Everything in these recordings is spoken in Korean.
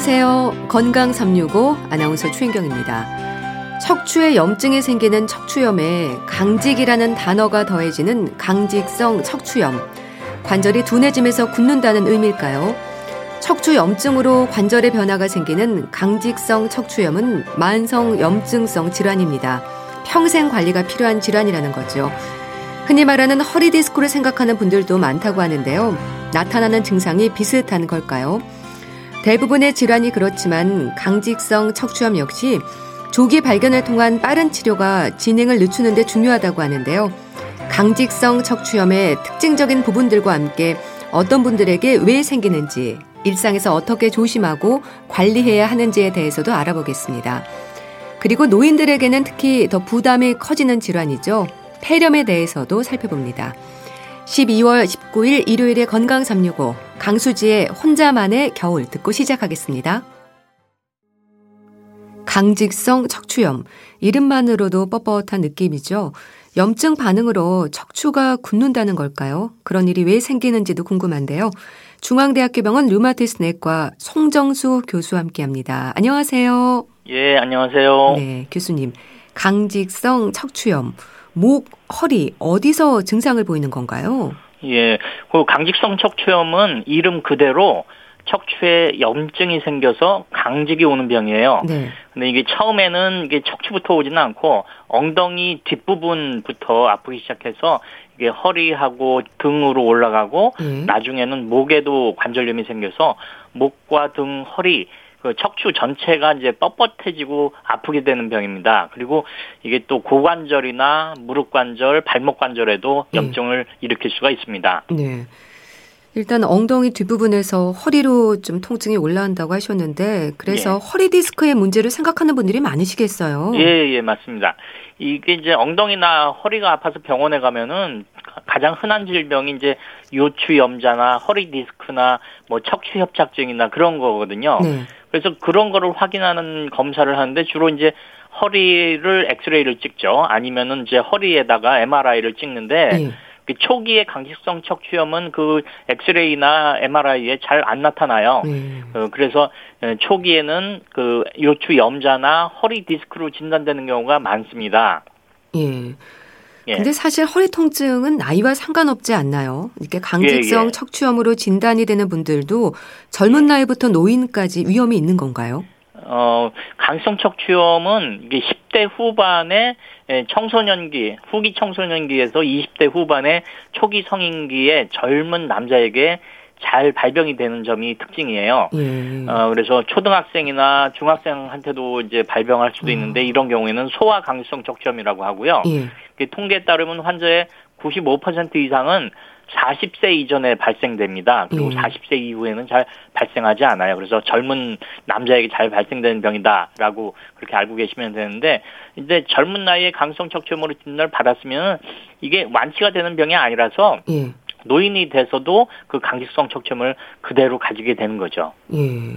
안녕하세요. 건강 365 아나운서 최인경입니다. 척추에 염증이 생기는 척추염에 강직이라는 단어가 더해지는 강직성 척추염. 관절이 둔해짐에서 굳는다는 의미일까요? 척추 염증으로 관절의 변화가 생기는 강직성 척추염은 만성 염증성 질환입니다. 평생 관리가 필요한 질환이라는 거죠. 흔히 말하는 허리 디스크를 생각하는 분들도 많다고 하는데요. 나타나는 증상이 비슷한 걸까요? 대부분의 질환이 그렇지만 강직성 척추염 역시 조기 발견을 통한 빠른 치료가 진행을 늦추는 데 중요하다고 하는데요. 강직성 척추염의 특징적인 부분들과 함께 어떤 분들에게 왜 생기는지, 일상에서 어떻게 조심하고 관리해야 하는지에 대해서도 알아보겠습니다. 그리고 노인들에게는 특히 더 부담이 커지는 질환이죠. 폐렴에 대해서도 살펴봅니다. 12월 19일 일요일의 건강 365 강수지의 혼자만의 겨울 듣고 시작하겠습니다. 강직성 척추염 이름만으로도 뻣뻣한 느낌이죠. 염증 반응으로 척추가 굳는다는 걸까요? 그런 일이 왜 생기는지도 궁금한데요. 중앙대학교 병원 류마티스 내과 송정수 교수와 함께합니다. 안녕하세요. 예, 안녕하세요. 네, 교수님. 강직성 척추염 목, 허리 어디서 증상을 보이는 건가요? 예, 그 강직성 척추염은 이름 그대로 척추에 염증이 생겨서 강직이 오는 병이에요. 네. 근데 이게 처음에는 이게 척추부터 오지는 않고 엉덩이 뒷부분부터 아프기 시작해서 이게 허리하고 등으로 올라가고 네. 나중에는 목에도 관절염이 생겨서 목과 등, 허리 그 척추 전체가 이제 뻣뻣해지고 아프게 되는 병입니다. 그리고 이게 또 고관절이나 무릎 관절, 발목 관절에도 네. 염증을 네. 일으킬 수가 있습니다. 네. 일단 엉덩이 뒷부분에서 허리로 좀 통증이 올라온다고 하셨는데 그래서 예. 허리 디스크의 문제를 생각하는 분들이 많으시겠어요. 예, 예, 맞습니다. 이게 이제 엉덩이나 허리가 아파서 병원에 가면은 가장 흔한 질병이 이제 요추 염자나 허리 디스크나 뭐 척추 협착증이나 그런 거거든요. 네. 그래서 그런 거를 확인하는 검사를 하는데 주로 이제 허리를 엑스레이를 찍죠. 아니면은 이제 허리에다가 MRI를 찍는데 네. 그 초기의 강직성 척추염은 그 엑스레이나 MRI에 잘 안 나타나요. 네. 어, 그래서 초기에는 그 요추 염자나 허리 디스크로 진단되는 경우가 많습니다. 예. 예. 근데 사실 허리 통증은 나이와 상관없지 않나요? 이렇게 강직성 예, 예. 척추염으로 진단이 되는 분들도 젊은 나이부터 노인까지 위험이 있는 건가요? 어, 강성 척추염은 이게 10대 후반에 청소년기, 후기 청소년기에서 20대 후반의 초기 성인기에 젊은 남자에게 잘 발병이 되는 점이 특징이에요. 예. 어, 그래서 초등학생이나 중학생한테도 이제 발병할 수도 있는데 음. 이런 경우에는 소아 강성 척추염이라고 하고요. 예. 그 통계에 따르면 환자의 95% 이상은 40세 이전에 발생됩니다. 그리고 예. 40세 이후에는 잘 발생하지 않아요. 그래서 젊은 남자에게 잘 발생되는 병이다라고 그렇게 알고 계시면 되는데 이제 젊은 나이에 강성 척추염으로 진단을 받았으면 이게 완치가 되는 병이 아니라서 예. 노인이 돼서도 그 강직성 척추염을 그대로 가지게 되는 거죠. 예.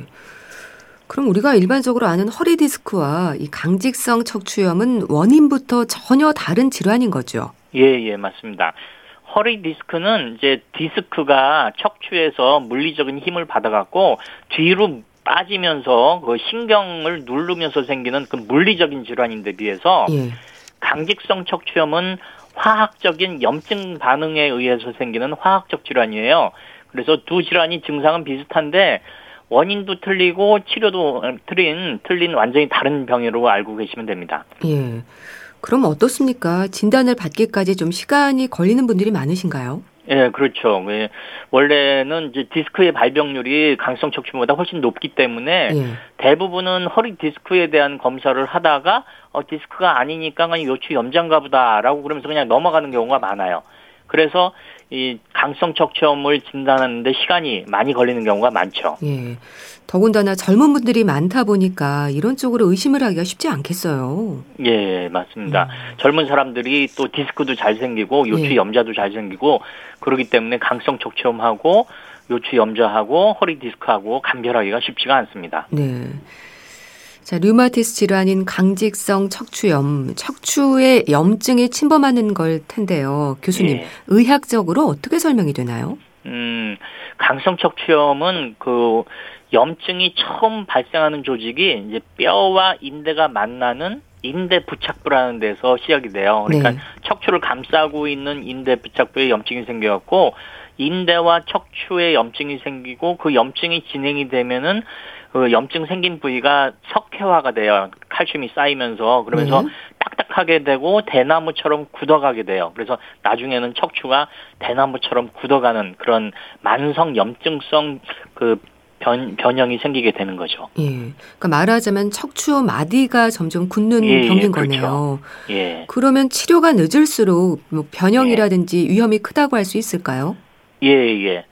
그럼 우리가 일반적으로 아는 허리 디스크와 이 강직성 척추염은 원인부터 전혀 다른 질환인 거죠. 예, 예, 맞습니다. 허리 디스크는 이제 디스크가 척추에서 물리적인 힘을 받아갖고 뒤로 빠지면서 그 신경을 누르면서 생기는 그 물리적인 질환인데 비해서 예. 강직성 척추염은 화학적인 염증 반응에 의해서 생기는 화학적 질환이에요. 그래서 두 질환이 증상은 비슷한데 원인도 틀리고 치료도 틀린 틀린 완전히 다른 병으로 알고 계시면 됩니다. 예. 그럼 어떻습니까? 진단을 받기까지 좀 시간이 걸리는 분들이 많으신가요? 예, 그렇죠. 예. 원래는 이제 디스크의 발병률이 강성 척추보다 훨씬 높기 때문에 예. 대부분은 허리 디스크에 대한 검사를 하다가 어 디스크가 아니니까 그냥 요추 염장가 보다라고 그러면서 그냥 넘어가는 경우가 많아요. 그래서 이 강성 척추염을 진단하는데 시간이 많이 걸리는 경우가 많죠. 예. 더군다나 젊은 분들이 많다 보니까 이런 쪽으로 의심을 하기가 쉽지 않겠어요. 예, 맞습니다. 음. 젊은 사람들이 또 디스크도 잘 생기고 요추 예. 염자도 잘 생기고 그러기 때문에 강성 척추염하고 요추 염자하고 허리 디스크하고 감별하기가 쉽지가 않습니다. 네. 자, 자, 류마티스 질환인 강직성 척추염, 척추에 염증이 침범하는 걸 텐데요. 교수님, 예. 의학적으로 어떻게 설명이 되나요? 음, 강성 척추염은 그 염증이 처음 발생하는 조직이 이제 뼈와 인대가 만나는 인대 부착부라는 데서 시작이 돼요. 그러니까 네. 척추를 감싸고 있는 인대 부착부에 염증이 생겨갖고 인대와 척추에 염증이 생기고 그 염증이 진행이 되면은 그 염증 생긴 부위가 석회화가 돼요. 칼슘이 쌓이면서 그러면서 네. 딱딱하게 되고 대나무처럼 굳어가게 돼요. 그래서 나중에는 척추가 대나무처럼 굳어가는 그런 만성 염증성 그 변, 변형이 생기게 되는 거죠. 예. 그러니까 말하자면 척추 마디가 점점 굳는 예, 예 병인 그렇죠. 거네요. 예. 그러면 치료가 늦을수록 뭐 변형이라든지 예. 위험이 크다고 할 수 있을까요? 예, 예.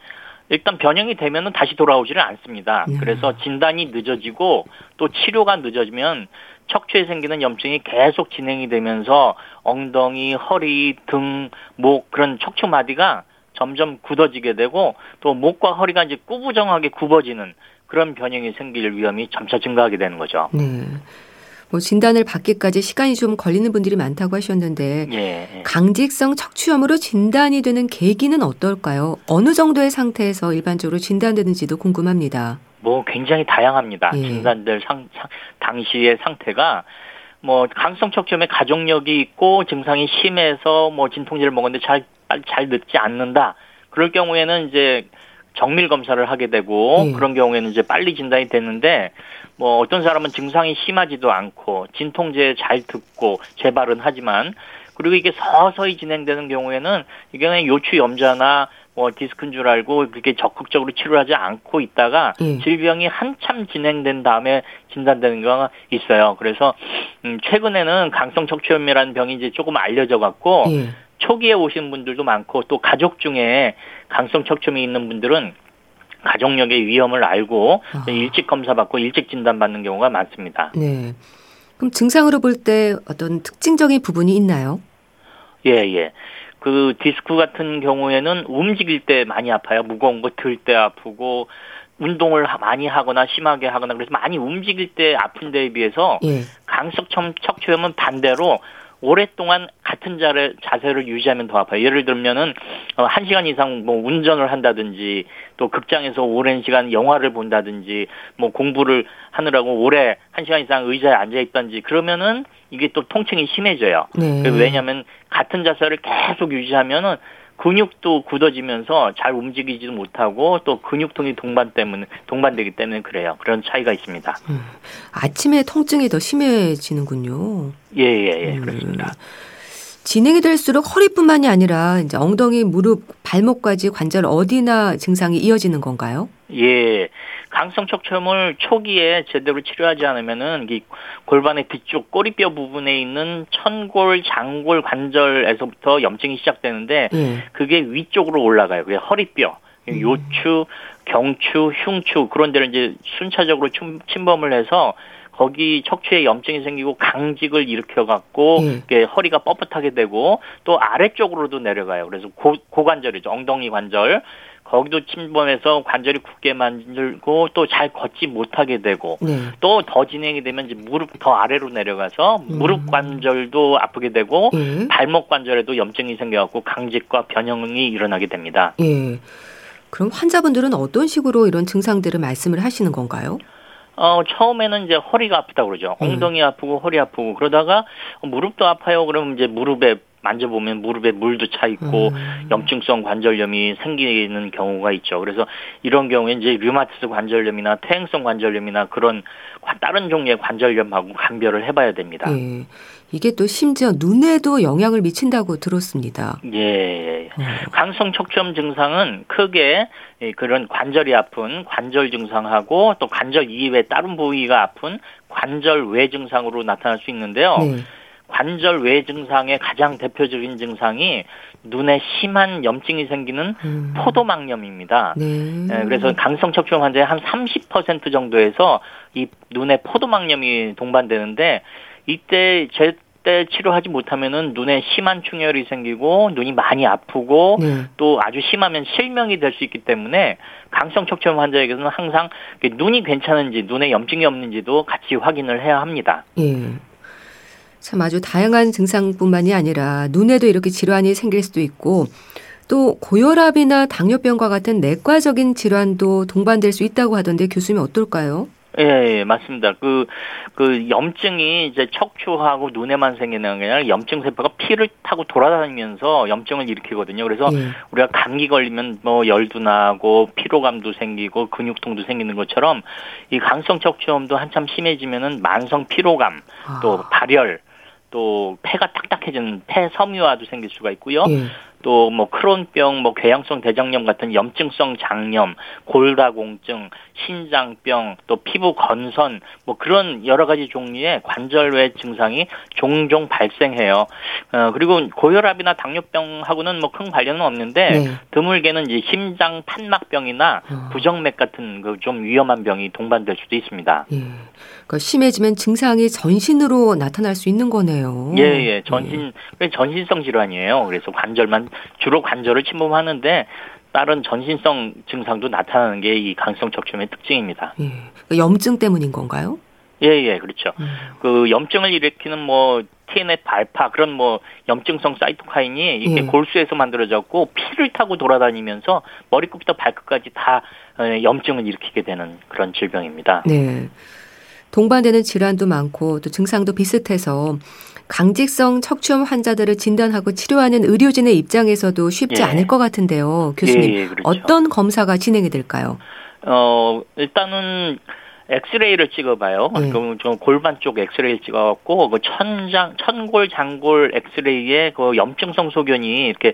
일단 변형이 되면은 다시 돌아오지를 않습니다. 음. 그래서 진단이 늦어지고 또 치료가 늦어지면 척추에 생기는 염증이 계속 진행이 되면서 엉덩이, 허리, 등, 목 그런 척추 마디가 점점 굳어지게 되고 또 목과 허리가 이제 꾸부정하게 굽어지는 그런 변형이 생길 위험이 점차 증가하게 되는 거죠. 네. 뭐 진단을 받기까지 시간이 좀 걸리는 분들이 많다고 하셨는데 예. 강직성 척추염으로 진단이 되는 계기는 어떨까요? 어느 정도의 상태에서 일반적으로 진단되는지도 궁금합니다. 뭐 굉장히 다양합니다. 예. 진단될 상, 상, 당시의 상태가 뭐 강성 척추염에 가족력이 있고 증상이 심해서 뭐 진통제를 먹었는데 잘 잘 늦지 않는다. 그럴 경우에는 이제 정밀 검사를 하게 되고 예. 그런 경우에는 이제 빨리 진단이 되는데 뭐 어떤 사람은 증상이 심하지도 않고 진통제 잘 듣고 재발은 하지만 그리고 이게 서서히 진행되는 경우에는 이게 요추 염자나 뭐 디스크인 줄 알고 그렇게 적극적으로 치료하지 않고 있다가 예. 질병이 한참 진행된 다음에 진단되는 경우가 있어요. 그래서 음 최근에는 강성 척추염이라는 병이 이제 조금 알려져 갖고 예. 초기에 오신 분들도 많고 또 가족 중에 강성 척추염이 있는 분들은 가족력의 위험을 알고 아. 일찍 검사 받고 일찍 진단 받는 경우가 많습니다. 네. 그럼 증상으로 볼 때 어떤 특징적인 부분이 있나요? 예, 예. 그 디스크 같은 경우에는 움직일 때 많이 아파요. 무거운 거 들 때 아프고 운동을 많이 하거나 심하게 하거나 그래서 많이 움직일 때 아픈 데에 비해서 예. 강석첨 척추염은 반대로 오랫동안 같은 자를, 자세를 유지하면 더 아파요. 예를 들면은 어, 한 시간 이상 뭐 운전을 한다든지 또 극장에서 오랜 시간 영화를 본다든지 뭐 공부를 하느라고 오래 한 시간 이상 의자에 앉아 있던지 그러면은 이게 또 통증이 심해져요. 네. 왜냐하면 같은 자세를 계속 유지하면은 근육도 굳어지면서 잘 움직이지도 못하고 또 근육통이 동반 때문에 동반되기 때문에 그래요. 그런 차이가 있습니다. 음, 아침에 통증이 더 심해지는군요. 예, 예, 예, 음. 그렇습니다. 진행이 될수록 허리뿐만이 아니라 이제 엉덩이, 무릎, 발목까지 관절 어디나 증상이 이어지는 건가요? 예. 강성 척추염을 초기에 제대로 치료하지 않으면은 이 골반의 뒤쪽 꼬리뼈 부분에 있는 천골, 장골 관절에서부터 염증이 시작되는데 예. 그게 위쪽으로 올라가요. 그게 허리뼈, 음. 요추, 경추, 흉추 그런 데를 이제 순차적으로 침범을 해서 거기 척추에 염증이 생기고 강직을 일으켜 갖고 음. 허리가 뻣뻣하게 되고 또 아래쪽으로도 내려가요. 그래서 고, 고관절이죠. 엉덩이 관절. 거기도 침범해서 관절이 굳게 만들고 또 잘 걷지 못하게 되고 네. 또더 진행이 되면 이제 무릎 더 아래로 내려가서 음. 무릎 관절도 아프게 되고 네. 발목 관절에도 염증이 생겨갖고 강직과 변형이 일어나게 됩니다. 예. 그럼 환자분들은 어떤 식으로 이런 증상들을 말씀을 하시는 건가요? 어, 처음에는 이제 허리가 아프다 그러죠. 음. 엉덩이 아프고 허리 아프고 그러다가 무릎도 아파요. 그러면 이제 무릎에 만져보면 무릎에 물도 차 있고 음. 염증성 관절염이 생기는 경우가 있죠. 그래서 이런 경우에 이제 류마티스 관절염이나 퇴행성 관절염이나 그런 다른 종류의 관절염하고 감별을 해봐야 됩니다. 예. 이게 또 심지어 눈에도 영향을 미친다고 들었습니다. 예. 음. 강성 척추염 증상은 크게 그런 관절이 아픈 관절 증상하고 또 관절 이외 다른 부위가 아픈 관절 외 증상으로 나타날 수 있는데요. 네. 관절 외 증상의 가장 대표적인 증상이 눈에 심한 염증이 생기는 음. 포도막염입니다. 네. 네, 그래서 강성 척추염 환자의 한 30% 정도에서 이 눈에 포도막염이 동반되는데 이때 제 때 치료하지 못하면은 눈에 심한 충혈이 생기고 눈이 많이 아프고 네. 또 아주 심하면 실명이 될 수 있기 때문에 강성 척추염 환자에게는 항상 눈이 괜찮은지 눈에 염증이 없는지도 같이 확인을 해야 합니다. 예. 참 아주 다양한 증상뿐만이 아니라 눈에도 이렇게 질환이 생길 수도 있고 또 고혈압이나 당뇨병과 같은 내과적인 질환도 동반될 수 있다고 하던데 교수님 어떨까요? 예, 예, 맞습니다. 그, 그 염증이 이제 척추하고 눈에만 생기는 게 아니라 염증 세포가 피를 타고 돌아다니면서 염증을 일으키거든요. 그래서 예. 우리가 감기 걸리면 뭐 열도 나고 피로감도 생기고 근육통도 생기는 것처럼 이 강성 척추염도 한참 심해지면은 만성 피로감 또 아. 발열 또 폐가 딱딱해지는 폐 섬유화도 생길 수가 있고요. 예. 또 뭐 크론병, 뭐 궤양성 대장염 같은 염증성 장염, 골다공증, 신장병, 또 피부 건선, 뭐 그런 여러 가지 종류의 관절외 증상이 종종 발생해요. 어, 그리고 고혈압이나 당뇨병하고는 뭐 큰 관련은 없는데 네. 드물게는 이제 심장 판막병이나 어. 부정맥 같은 그 좀 위험한 병이 동반될 수도 있습니다. 예. 그러니까 심해지면 증상이 전신으로 나타날 수 있는 거네요. 예, 예. 전신 예. 전신성 질환이에요. 그래서 관절만 주로 관절을 침범하는데 다른 전신성 증상도 나타나는 게 이 강성 척추염의 특징입니다. 예. 그러니까 염증 때문인 건가요? 예, 예, 그렇죠. 음. 그 염증을 일으키는 뭐 TNF 알파 그런 뭐 염증성 사이토카인이 이렇게 예. 골수에서 만들어졌고 피를 타고 돌아다니면서 머리끝부터 발끝까지 다 어, 염증을 일으키게 되는 그런 질병입니다. 네. 동반되는 질환도 많고 또 증상도 비슷해서 강직성 척추염 환자들을 진단하고 치료하는 의료진의 입장에서도 쉽지 예. 않을 것 같은데요. 교수님, 예, 예, 그렇죠. 어떤 검사가 진행이 될까요? 어, 일단은 엑스레이를 찍어봐요. 네. 그럼 좀 골반 쪽 엑스레이를 찍어갖고 그 천장 천골 장골 엑스레이에 그 염증성 소견이 이렇게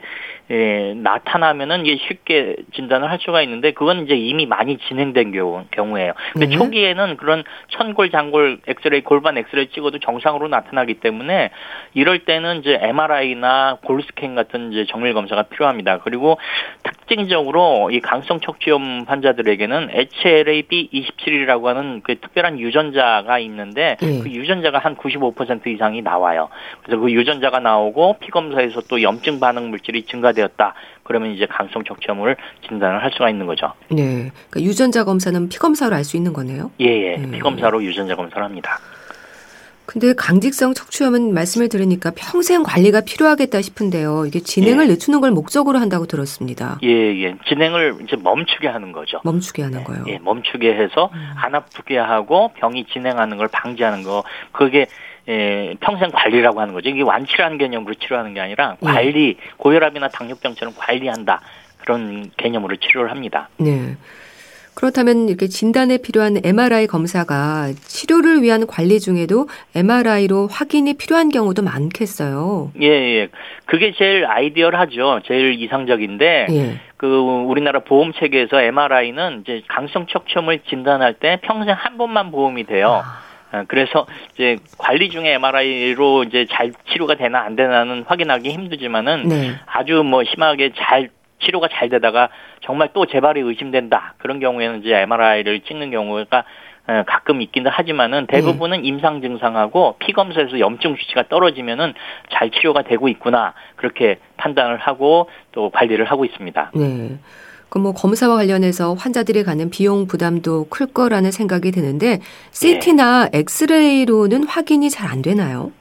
예, 나타나면은 이게 쉽게 진단을 할 수가 있는데 그건 이제 이미 많이 진행된 경우, 경우예요. 근데 네. 초기에는 그런 천골 장골 엑스레이 골반 엑스레이 찍어도 정상으로 나타나기 때문에 이럴 때는 이제 MRI나 골스캔 같은 이제 정밀 검사가 필요합니다. 그리고 특징적으로 이 강성 척추염 환자들에게는 HLA-B27이라고 하는 그 특별한 유전자가 있는데 네. 그 유전자가 한 95% 이상이 나와요. 그래서 그 유전자가 나오고 피 검사에서 또 염증 반응 물질이 증가 되었다. 그러면 이제 강성 척추염을 진단을 할 수가 있는 거죠. 네. 그러니까 유전자 검사는 피 검사로 알 수 있는 거네요. 예, 예. 네. 피 검사로 유전자 검사를 합니다. 근데 강직성 척추염은 말씀을 들으니까 평생 관리가 필요하겠다 싶은데요. 이게 진행을 예. 늦추는 걸 목적으로 한다고 들었습니다. 예, 예. 진행을 이제 멈추게 하는 거죠. 멈추게 하는 거요. 예, 멈추게 해서 음. 안 아프게 하고 병이 진행하는 걸 방지하는 거. 그게 예, 평생 관리라고 하는 거죠. 이게 완치라는 개념으로 치료하는 게 아니라 예. 관리, 네. 고혈압이나 당뇨병처럼 관리한다. 그런 개념으로 치료를 합니다. 네. 그렇다면 이렇게 진단에 필요한 MRI 검사가 치료를 위한 관리 중에도 MRI로 확인이 필요한 경우도 많겠어요. 예, 예. 그게 제일 아이디얼하죠. 제일 이상적인데 예. 그 우리나라 보험 체계에서 MRI는 이제 강성 척추염을 진단할 때 평생 한 번만 보험이 돼요. 아. 어, 그래서 이제 관리 중에 MRI로 이제 잘 치료가 되나 안 되나는 확인하기 힘들지만은 네. 아주 뭐 심하게 잘 치료가 잘 되다가 정말 또 재발이 의심된다 그런 경우에는 이제 MRI를 찍는 경우가 어, 가끔 있기는 하지만은 대부분은 네. 임상 증상하고 피 검사에서 염증 수치가 떨어지면은 잘 치료가 되고 있구나 그렇게 판단을 하고 또 관리를 하고 있습니다. 네. 그뭐 검사와 관련해서 환자들이 가는 비용 부담도 클 거라는 생각이 드는데 CT나 네. 엑스레이로는 확인이 잘 안 되나요?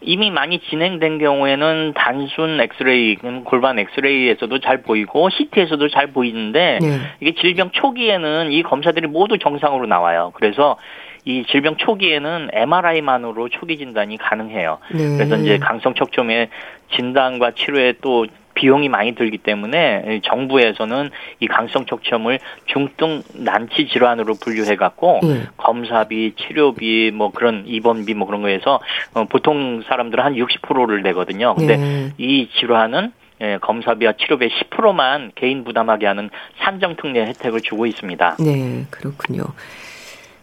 이미 많이 진행된 경우에는 단순 엑스레이, 골반 엑스레이에서도 잘 보이고 CT에서도 잘 보이는데 네. 이게 질병 초기에는 이 검사들이 모두 정상으로 나와요. 그래서 이 질병 초기에는 MRI만으로 초기 진단이 가능해요. 네. 그래서 이제 강성 척추염의 진단과 치료에 또 비용이 많이 들기 때문에 정부에서는 이 강성 척추염을 중증 난치 질환으로 분류해 갖고 네. 검사비, 치료비 뭐 그런 입원비 뭐 그런 거에서 어, 보통 사람들은 한 60%를 내거든요. 근데 네. 이 질환은 예, 검사비와 치료비 10%만 개인 부담하게 하는 산정 특례 혜택을 주고 있습니다. 네, 그렇군요.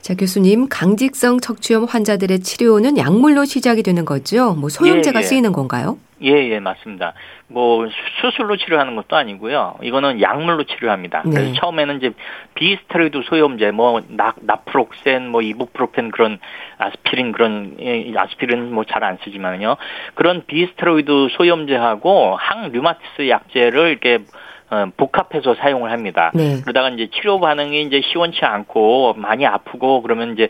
자, 교수님, 강직성 척추염 환자들의 치료는 약물로 시작이 되는 거죠? 뭐 소염제가 예, 예. 쓰이는 건가요? 예, 예, 맞습니다. 뭐 수술로 치료하는 것도 아니고요. 이거는 약물로 치료합니다. 네. 그래서 처음에는 이제 비스테로이드 소염제, 뭐 나, 나프록센, 뭐 이부프로펜 그런 아스피린 그런 예, 아스피린 뭐 잘 안 쓰지만요. 그런 비스테로이드 소염제하고 항류마티스 약제를 이렇게 어, 복합해서 사용을 합니다. 네. 그러다가 이제 치료 반응이 이제 시원치 않고 많이 아프고 그러면 이제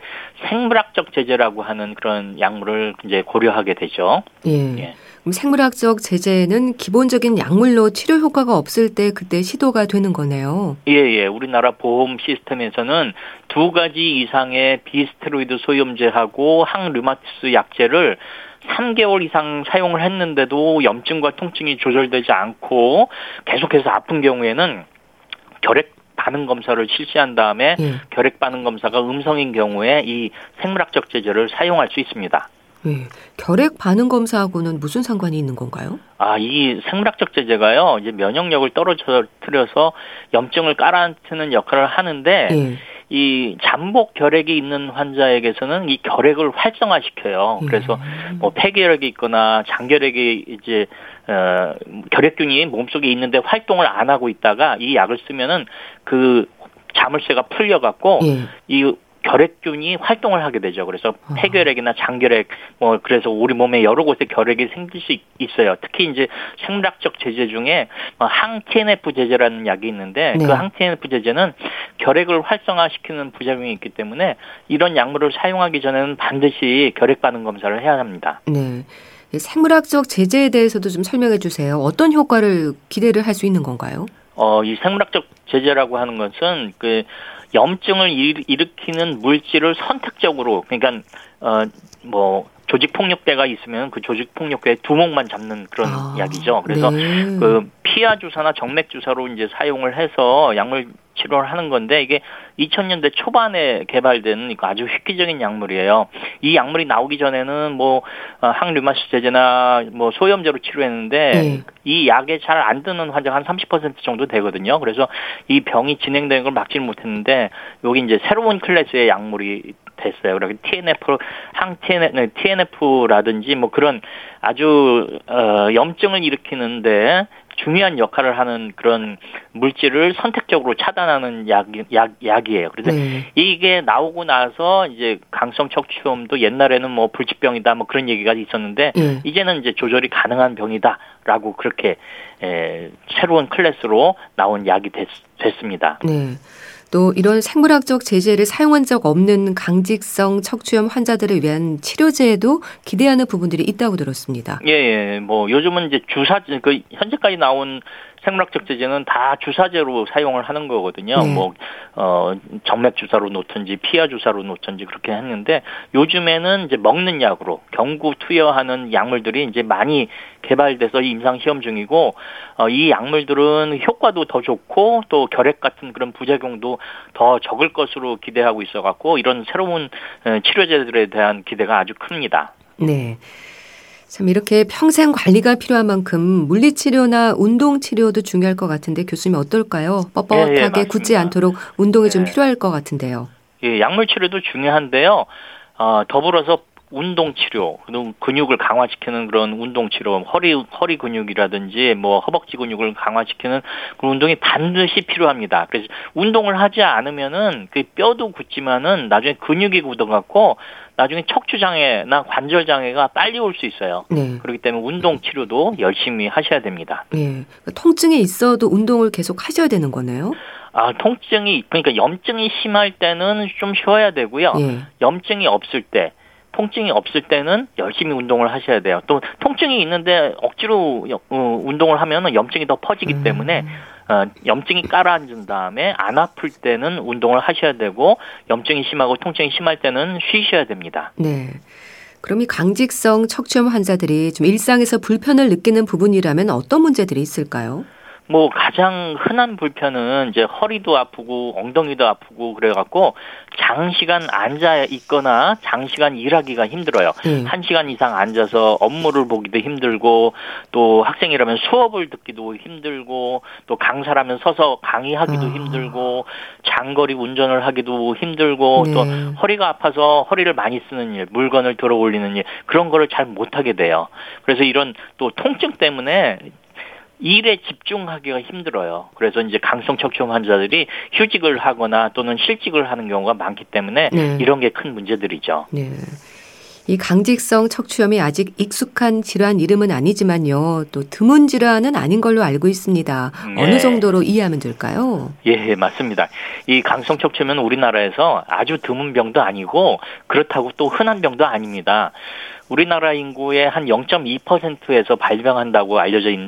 생물학적 제재라고 하는 그런 약물을 이제 고려하게 되죠. 예. 예. 그럼 생물학적 제재는 기본적인 약물로 치료 효과가 없을 때 그때 시도가 되는 거네요. 예, 예. 우리나라 보험 시스템에서는 두 가지 이상의 비스테로이드 소염제하고 항류마티스 약제를 3개월 이상 사용을 했는데도 염증과 통증이 조절되지 않고 계속해서 아픈 경우에는 결핵 반응 검사를 실시한 다음에 예. 결핵 반응 검사가 음성인 경우에 이 생물학적 제제를 사용할 수 있습니다. 예. 결핵 반응 검사하고는 무슨 상관이 있는 건가요? 아, 이 생물학적 제제가요, 이제 면역력을 떨어뜨려서 염증을 깔아앉히는 역할을 하는데, 예. 이 잠복 결핵이 있는 환자에게서는 이 결핵을 활성화시켜요. 그래서 음. 뭐 폐결핵이 있거나 장결핵이 이제 어 결핵균이 몸속에 있는데 활동을 안 하고 있다가 이 약을 쓰면은 그 자물쇠가 풀려 갖고 예. 이 결핵균이 활동을 하게 되죠. 그래서 아. 폐결핵이나 장결핵 뭐 그래서 우리 몸에 여러 곳에 결핵이 생길 수 있어요. 특히 이제 생물학적 제제 중에 뭐항 TNF 제제라는 약이 있는데 네. 그 항 TNF 제제는 결핵을 활성화시키는 부작용이 있기 때문에 이런 약물을 사용하기 전에는 반드시 결핵 반응 검사를 해야 합니다. 네. 생물학적 제제에 대해서도 좀 설명해 주세요. 어떤 효과를 기대를 할 수 있는 건가요? 어, 이 생물학적 제제라고 하는 것은 그 염증을 일으키는 물질을 선택적으로 그러니까 어뭐 조직 폭력배가 있으면 그 조직 폭력배의 두목만 잡는 그런 아, 약이죠. 그래서 네. 그 피하 주사나 정맥 주사로 이제 사용을 해서 약물 치료를 하는 건데 이게 2000년대 초반에 개발된 아주 획기적인 약물이에요. 이 약물이 나오기 전에는 뭐 어, 항류마스 제제나 뭐 소염제로 치료했는데 네. 이 약에 잘 안 드는 환자가 한30% 정도 되거든요. 그래서 이 병이 진행되는 걸 막지는 못했는데 여기 이제 새로운 클래스의 약물이 됐어요. 그리고 TNF, 항 TNF, TNF라든지 뭐 그런 아주 어, 염증을 일으키는데 중요한 역할을 하는 그런 물질을 선택적으로 차단하는 약, 약, 약이에요. 그래서 네. 이게 나오고 나서 이제 강성 척추염도 옛날에는 뭐 불치병이다 뭐 그런 얘기가 있었는데 네. 이제는 이제 조절이 가능한 병이다라고 그렇게 에, 새로운 클래스로 나온 약이 됐, 됐습니다. 네. 또 이런 생물학적 제재를 사용한 적 없는 강직성 척추염 환자들을 위한 치료제에도 기대하는 부분들이 있다고 들었습니다. 예, 예. 뭐 요즘은 이제 주사 그 현재까지 나온 생물학적 제제는 다 주사제로 사용을 하는 거거든요. 네. 뭐, 어, 정맥 주사로 놓든지 피하 주사로 놓든지 그렇게 했는데 요즘에는 이제 먹는 약으로 경구 투여하는 약물들이 이제 많이 개발돼서 임상 시험 중이고 어, 이 약물들은 효과도 더 좋고 또 결핵 같은 그런 부작용도 더 적을 것으로 기대하고 있어 갖고 이런 새로운 어, 치료제들에 대한 기대가 아주 큽니다. 네. 참 이렇게 평생 관리가 필요한 만큼 물리치료나 운동치료도 중요할 것 같은데 교수님 어떨까요? 뻣뻣하게 예, 예, 굳지 않도록 운동이 예. 좀 필요할 것 같은데요. 예, 약물치료도 중요한데요. 어, 더불어서 운동 치료, 근육을 강화시키는 그런 운동 치료, 허리 허리 근육이라든지 뭐 허벅지 근육을 강화시키는 그런 운동이 반드시 필요합니다. 그래서 운동을 하지 않으면은 그 뼈도 굳지만은 나중에 근육이 굳어갖고 나중에 척추 장애나 관절 장애가 빨리 올 수 있어요. 네. 그렇기 때문에 운동 치료도 열심히 하셔야 됩니다. 네. 통증이 있어도 운동을 계속 하셔야 되는 거네요. 아, 통증이 그러니까 염증이 심할 때는 좀 쉬어야 되고요. 네. 염증이 없을 때 통증이 없을 때는 열심히 운동을 하셔야 돼요. 또 통증이 있는데 억지로 어, 운동을 하면은 염증이 더 퍼지기 음. 때문에 어, 염증이 깔아앉은 다음에 안 아플 때는 운동을 하셔야 되고 염증이 심하고 통증이 심할 때는 쉬셔야 됩니다. 네. 그럼 이 강직성 척추염 환자들이 좀 일상에서 불편을 느끼는 부분이라면 어떤 문제들이 있을까요? 뭐 가장 흔한 불편은 이제 허리도 아프고 엉덩이도 아프고 그래갖고 장시간 앉아 있거나 장시간 일하기가 힘들어요. 음. 한 시간 이상 앉아서 업무를 보기도 힘들고 또 학생이라면 수업을 듣기도 힘들고 또 강사라면 서서 강의하기도 아. 힘들고 장거리 운전을 하기도 힘들고 네. 또 허리가 아파서 허리를 많이 쓰는 일, 물건을 들어 올리는 일 그런 거를 잘 못하게 돼요. 그래서 이런 또 통증 때문에 일에 집중하기가 힘들어요. 그래서 이제 강성 척추염 환자들이 휴직을 하거나 또는 실직을 하는 경우가 많기 때문에 네. 이런 게 큰 문제들이죠. 네. 이 강직성 척추염이 아직 익숙한 질환 이름은 아니지만요. 또 드문 질환은 아닌 걸로 알고 있습니다. 네. 어느 정도로 이해하면 될까요? 예, 맞습니다. 이 강성 척추염은 우리나라에서 아주 드문 병도 아니고 그렇다고 또 흔한 병도 아닙니다. 우리나라 인구의 한 0.2%에서 발병한다고 알려져 있,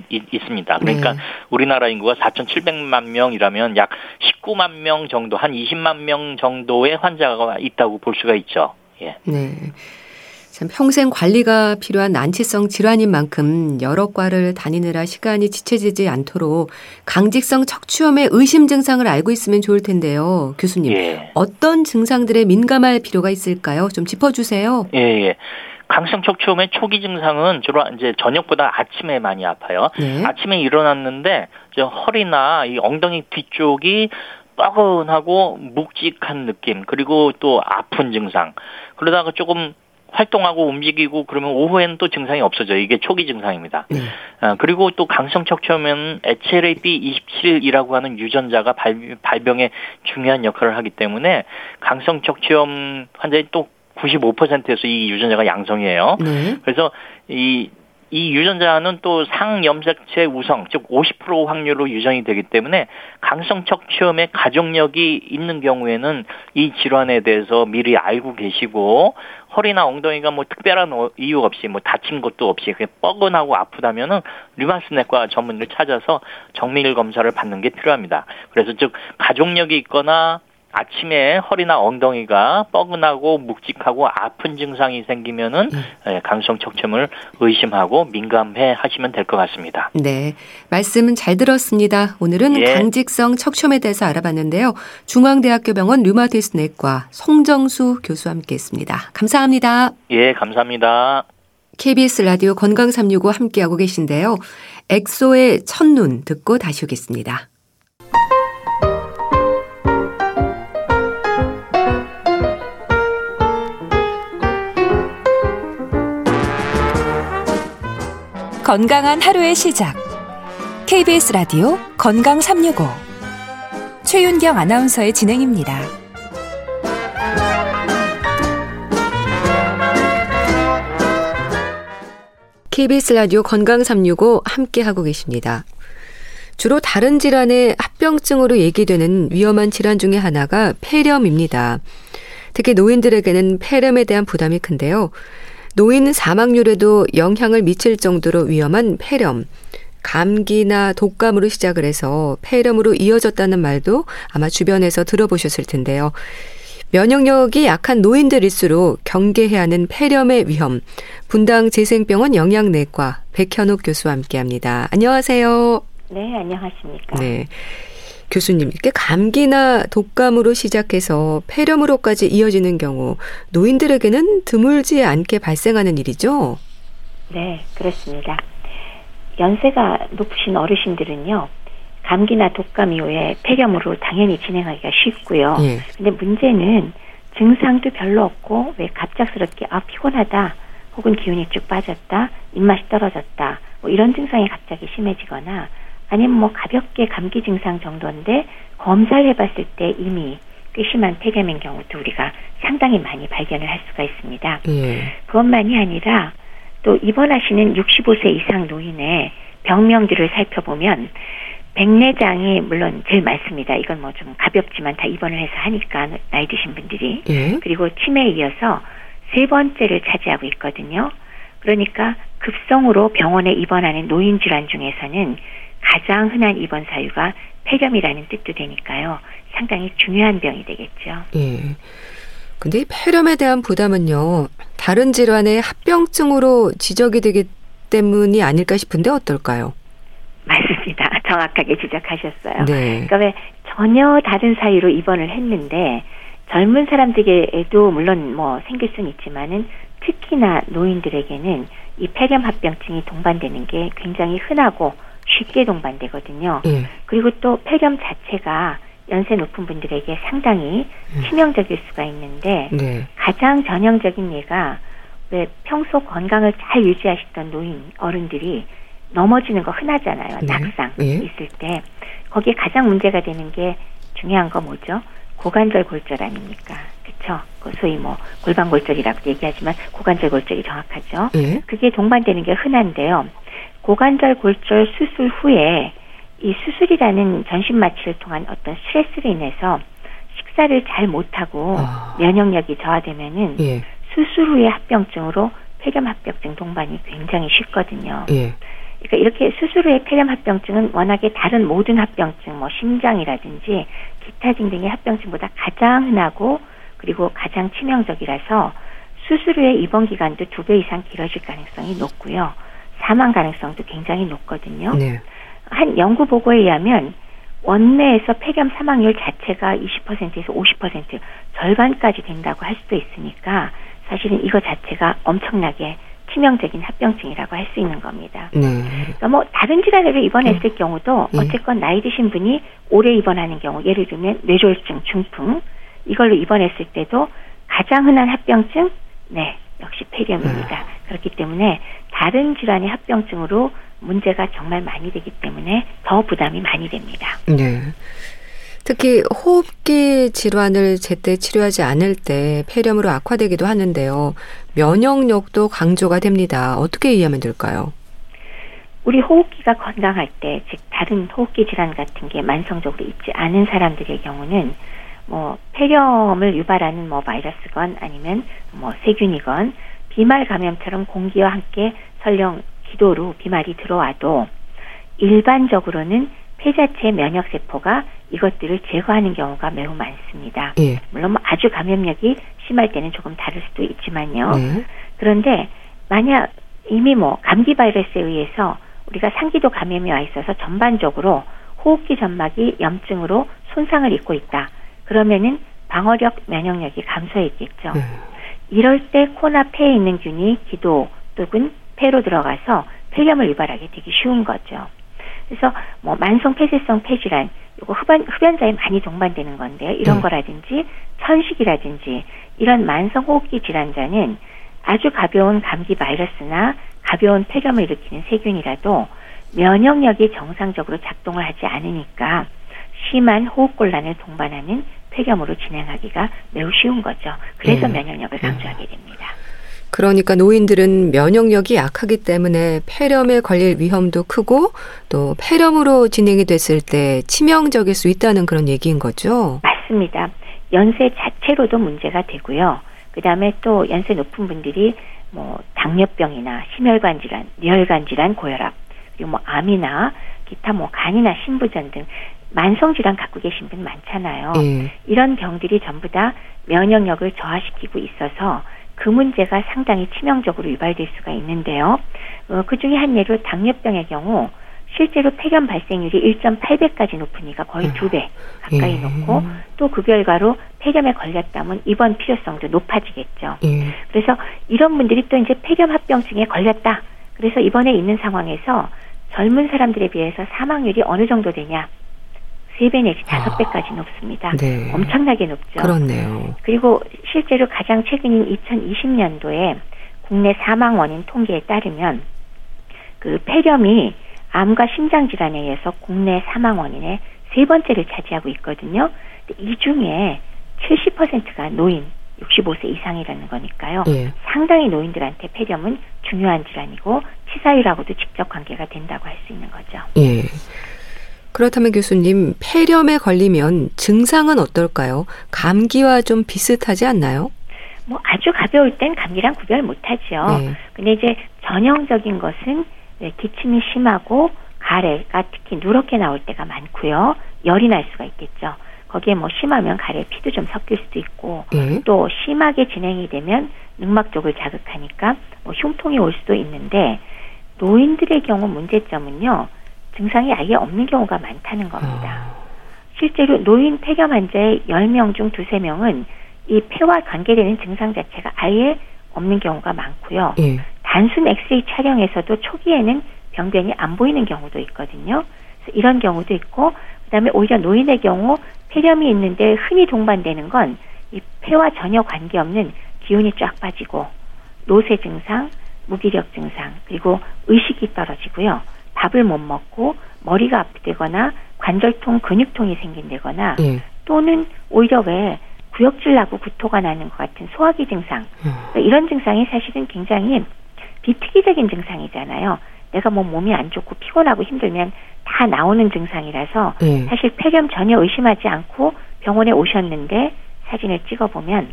습니다 그러니까 네. 우리나라 인구가 4,700만 명이라면 약 19만 명 정도, 한 20만 명 정도의 환자가 있다고 볼 수가 있죠. 예. 네. 참 평생 관리가 필요한 난치성 질환인 만큼 여러 과를 다니느라 시간이 지체되지 않도록 강직성 척추염의 의심 증상을 알고 있으면 좋을 텐데요. 교수님. 예. 어떤 증상들에 민감할 필요가 있을까요? 좀 짚어주세요. 예, 예. 강성 척추염의 초기 증상은 주로 이제 저녁보다 아침에 많이 아파요. 네. 아침에 일어났는데 저 허리나 이 엉덩이 뒤쪽이 뻐근하고 묵직한 느낌 그리고 또 아픈 증상 그러다가 조금 활동하고 움직이고 그러면 오후에는 또 증상이 없어져요. 이게 초기 증상입니다. 네. 아, 그리고 또 강성 척추염은 HLA-B27이라고 하는 유전자가 발, 발병에 중요한 역할을 하기 때문에 강성 척추염 환자의 또 95%에서 이 유전자가 양성이에요. 네. 그래서 이, 이 유전자는 또 상염색체 우성, 즉 50% 확률로 유전이 되기 때문에 강성 척추염의 가족력이 있는 경우에는 이 질환에 대해서 미리 알고 계시고 허리나 엉덩이가 뭐 특별한 이유 없이 뭐 다친 것도 없이 그냥 뻐근하고 아프다면은 류마스 내과 전문의를 찾아서 정밀 검사를 받는 게 필요합니다. 그래서 즉 가족력이 있거나 아침에 허리나 엉덩이가 뻐근하고 묵직하고 아픈 증상이 생기면은 음. 강성 척추염을 의심하고 민감해 하시면 될 것 같습니다. 네. 말씀은 잘 들었습니다. 오늘은 예. 강직성 척추염에 대해서 알아봤는데요. 중앙대학교 병원 류마티스 내과 송정수 교수와 함께 했습니다. 감사합니다. 예, 감사합니다. KBS 라디오 건강 365 함께하고 계신데요. 엑소의 첫눈 듣고 다시 오겠습니다. 건강한 하루의 시작. KBS 라디오 건강 365. 최윤경 아나운서의 진행입니다. KBS 라디오 건강 365 함께 하고 계십니다. 주로 다른 질환의 합병증으로 얘기되는 위험한 질환 중의 하나가 폐렴입니다. 특히 노인들에게는 폐렴에 대한 부담이 큰데요. 노인 사망률에도 영향을 미칠 정도로 위험한 폐렴. 감기나 독감으로 시작을 해서 폐렴으로 이어졌다는 말도 아마 주변에서 들어보셨을 텐데요. 면역력이 약한 노인들일수록 경계해야 하는 폐렴의 위험. 분당 재생병원 영양내과 백현옥 교수와 함께합니다. 안녕하세요. 네, 안녕하십니까. 네. 교수님, 이렇게 감기나 독감으로 시작해서 폐렴으로까지 이어지는 경우 노인들에게는 드물지 않게 발생하는 일이죠? 네, 그렇습니다. 연세가 높으신 어르신들은요, 감기나 독감 이후에 폐렴으로 당연히 진행하기가 쉽고요. 예. 근데 문제는 증상도 별로 없고 왜 갑작스럽게 아 피곤하다 혹은 기운이 쭉 빠졌다 입맛이 떨어졌다 뭐 이런 증상이 갑자기 심해지거나 아니면 뭐 가볍게 감기 증상 정도인데 검사를 해봤을 때 이미 꽤 심한 폐렴인 경우도 우리가 상당히 많이 발견을 할 수가 있습니다. 예. 그것만이 아니라 또 입원하시는 65세 이상 노인의 병명들을 살펴보면 백내장이 물론 제일 많습니다. 이건 뭐 좀 가볍지만 다 입원을 해서 하니까 나이 드신 분들이 예? 그리고 치매에 이어서 세 번째를 차지하고 있거든요. 그러니까 급성으로 병원에 입원하는 노인 질환 중에서는 가장 흔한 입원 사유가 폐렴이라는 뜻도 되니까요. 상당히 중요한 병이 되겠죠. 예. 근데 폐렴에 대한 부담은요. 다른 질환의 합병증으로 지적이 되기 때문이 아닐까 싶은데 어떨까요? 맞습니다. 정확하게 지적하셨어요. 네. 그러니까 왜 전혀 다른 사유로 입원을 했는데 젊은 사람들에게도 물론 뭐 생길 수는 있지만은 특히나 노인들에게는 이 폐렴 합병증이 동반되는 게 굉장히 흔하고 쉽게 동반되거든요. 예. 그리고 또 폐렴 자체가 연세 높은 분들에게 상당히 음. 치명적일 수가 있는데 네. 가장 전형적인 예가 왜 평소 건강을 잘 유지하시던 노인 어른들이 넘어지는 거 흔하잖아요. 네. 낙상 네. 있을 때 거기에 가장 문제가 되는 게 중요한 거 뭐죠? 고관절 골절 아닙니까? 그쵸? 그 소위 뭐 골반 골절이라고 얘기하지만 고관절 골절이 정확하죠. 네. 그게 동반되는 게 흔한데요. 고관절 골절 수술 후에 이 수술이라는 전신 마취를 통한 어떤 스트레스로 인해서 식사를 잘 못하고 아. 면역력이 저하되면은 예. 수술 후에 합병증으로 폐렴 합병증 동반이 굉장히 쉽거든요. 예. 그러니까 이렇게 수술 후에 폐렴 합병증은 워낙에 다른 모든 합병증, 뭐 심장이라든지 기타 등등의 합병증보다 가장 흔하고 그리고 가장 치명적이라서 수술 후에 입원 기간도 두 배 이상 길어질 가능성이 높고요. 사망 가능성도 굉장히 높거든요. 네. 한 연구 보고에 의하면 원내에서 폐렴 사망률 자체가 20%에서 50% 절반까지 된다고 할 수도 있으니까 사실은 이거 자체가 엄청나게 치명적인 합병증이라고 할 수 있는 겁니다. 네. 그러니까 뭐 다른 질환으로 입원했을 네. 경우도 네. 어쨌건 나이 드신 분이 오래 입원하는 경우 예를 들면 뇌졸중, 중풍 이걸로 입원했을 때도 가장 흔한 합병증 네 역시 폐렴입니다. 네. 그렇기 때문에 다른 질환의 합병증으로 문제가 정말 많이 되기 때문에 더 부담이 많이 됩니다. 네. 특히 호흡기 질환을 제때 치료하지 않을 때 폐렴으로 악화되기도 하는데요. 면역력도 강조가 됩니다. 어떻게 이해하면 될까요? 우리 호흡기가 건강할 때, 즉 다른 호흡기 질환 같은 게 만성적으로 있지 않은 사람들의 경우는 뭐 폐렴을 유발하는 뭐 바이러스건 아니면 뭐 세균이건 비말 감염처럼 공기와 함께 설령 기도로 비말이 들어와도 일반적으로는 폐 자체 면역 세포가 이것들을 제거하는 경우가 매우 많습니다. 예. 물론 뭐 아주 감염력이 심할 때는 조금 다를 수도 있지만요. 네. 그런데 만약 이미 뭐 감기 바이러스에 의해서 우리가 상기도 감염이 와 있어서 전반적으로 호흡기 점막이 염증으로 손상을 입고 있다. 그러면은 방어력 면역력이 감소했겠죠. 네. 이럴 때 코나 폐에 있는 균이 기도 또는 폐로 들어가서 폐렴을 유발하게 되기 쉬운 거죠. 그래서 뭐 만성 폐쇄성 폐질환 요거 흡연, 흡연자에 많이 동반되는 건데요. 이런 네. 거라든지 천식이라든지 이런 만성 호흡기 질환자는 아주 가벼운 감기 바이러스나 가벼운 폐렴을 일으키는 세균이라도 면역력이 정상적으로 작동을 하지 않으니까 심한 호흡곤란을 동반하는 폐렴으로 진행하기가 매우 쉬운 거죠. 그래서 네. 면역력을 강조하게 됩니다. 그러니까 노인들은 면역력이 약하기 때문에 폐렴에 걸릴 위험도 크고 또 폐렴으로 진행이 됐을 때 치명적일 수 있다는 그런 얘기인 거죠. 맞습니다. 연세 자체로도 문제가 되고요. 그다음에 또 연세 높은 분들이 뭐 당뇨병이나 심혈관 질환, 뇌혈관 질환, 고혈압, 그리고 뭐 암이나 기타 뭐 간이나 신부전 등 만성 질환 갖고 계신 분 많잖아요. 예. 이런 병들이 전부 다 면역력을 저하시키고 있어서 그 문제가 상당히 치명적으로 유발될 수가 있는데요. 어, 그 중에 한 예로 당뇨병의 경우 실제로 폐렴 발생률이 1.8배까지 높으니까 거의 두 배 가까이 예. 높고 또 그 결과로 폐렴에 걸렸다면 입원 필요성도 높아지겠죠. 예. 그래서 이런 분들이 또 이제 폐렴 합병증에 걸렸다. 그래서 입원에 있는 상황에서 젊은 사람들에 비해서 사망률이 어느 정도 되냐? 3배 내지 5배까지 아, 높습니다. 네. 엄청나게 높죠. 그렇네요. 그리고 실제로 가장 최근인 2020년도에 국내 사망 원인 통계에 따르면 그 폐렴이 암과 심장 질환에 의해서 국내 사망 원인의 세 번째를 차지하고 있거든요. 이 중에 70%가 노인 65세 이상이라는 거니까요. 예. 상당히 노인들한테 폐렴은 중요한 질환이고 치사율하고도 직접 관계가 된다고 할 수 있는 거죠. 예. 그렇다면 교수님, 폐렴에 걸리면 증상은 어떨까요? 감기와 좀 비슷하지 않나요? 뭐 아주 가벼울 땐 감기랑 구별 못하죠. 네. 근데 이제 전형적인 것은 기침이 심하고 가래가 특히 누렇게 나올 때가 많고요. 열이 날 수가 있겠죠. 거기에 뭐 심하면 가래에 피도 좀 섞일 수도 있고 네. 또 심하게 진행이 되면 늑막 쪽을 자극하니까 뭐 흉통이 올 수도 있는데 노인들의 경우 문제점은요. 증상이 아예 없는 경우가 많다는 겁니다. 아. 실제로 노인 폐렴 환자의 10명 중 두세 명은 이 폐와 관계되는 증상 자체가 아예 없는 경우가 많고요. 예. 단순 엑스레이 촬영에서도 초기에는 병변이 안 보이는 경우도 있거든요. 이런 경우도 있고 그다음에 오히려 노인의 경우 폐렴이 있는데 흔히 동반되는 건 이 폐와 전혀 관계없는 기운이 쫙 빠지고 노쇠 증상, 무기력 증상, 그리고 의식이 떨어지고요. 밥을 못 먹고 머리가 아프되거나 관절통, 근육통이 생긴다거나 예. 또는 오히려 왜 구역질 나고 구토가 나는 것 같은 소화기 증상 음. 이런 증상이 사실은 굉장히 비특이적인 증상이잖아요. 내가 뭐 몸이 안 좋고 피곤하고 힘들면 다 나오는 증상이라서 네. 사실 폐렴 전혀 의심하지 않고 병원에 오셨는데 사진을 찍어보면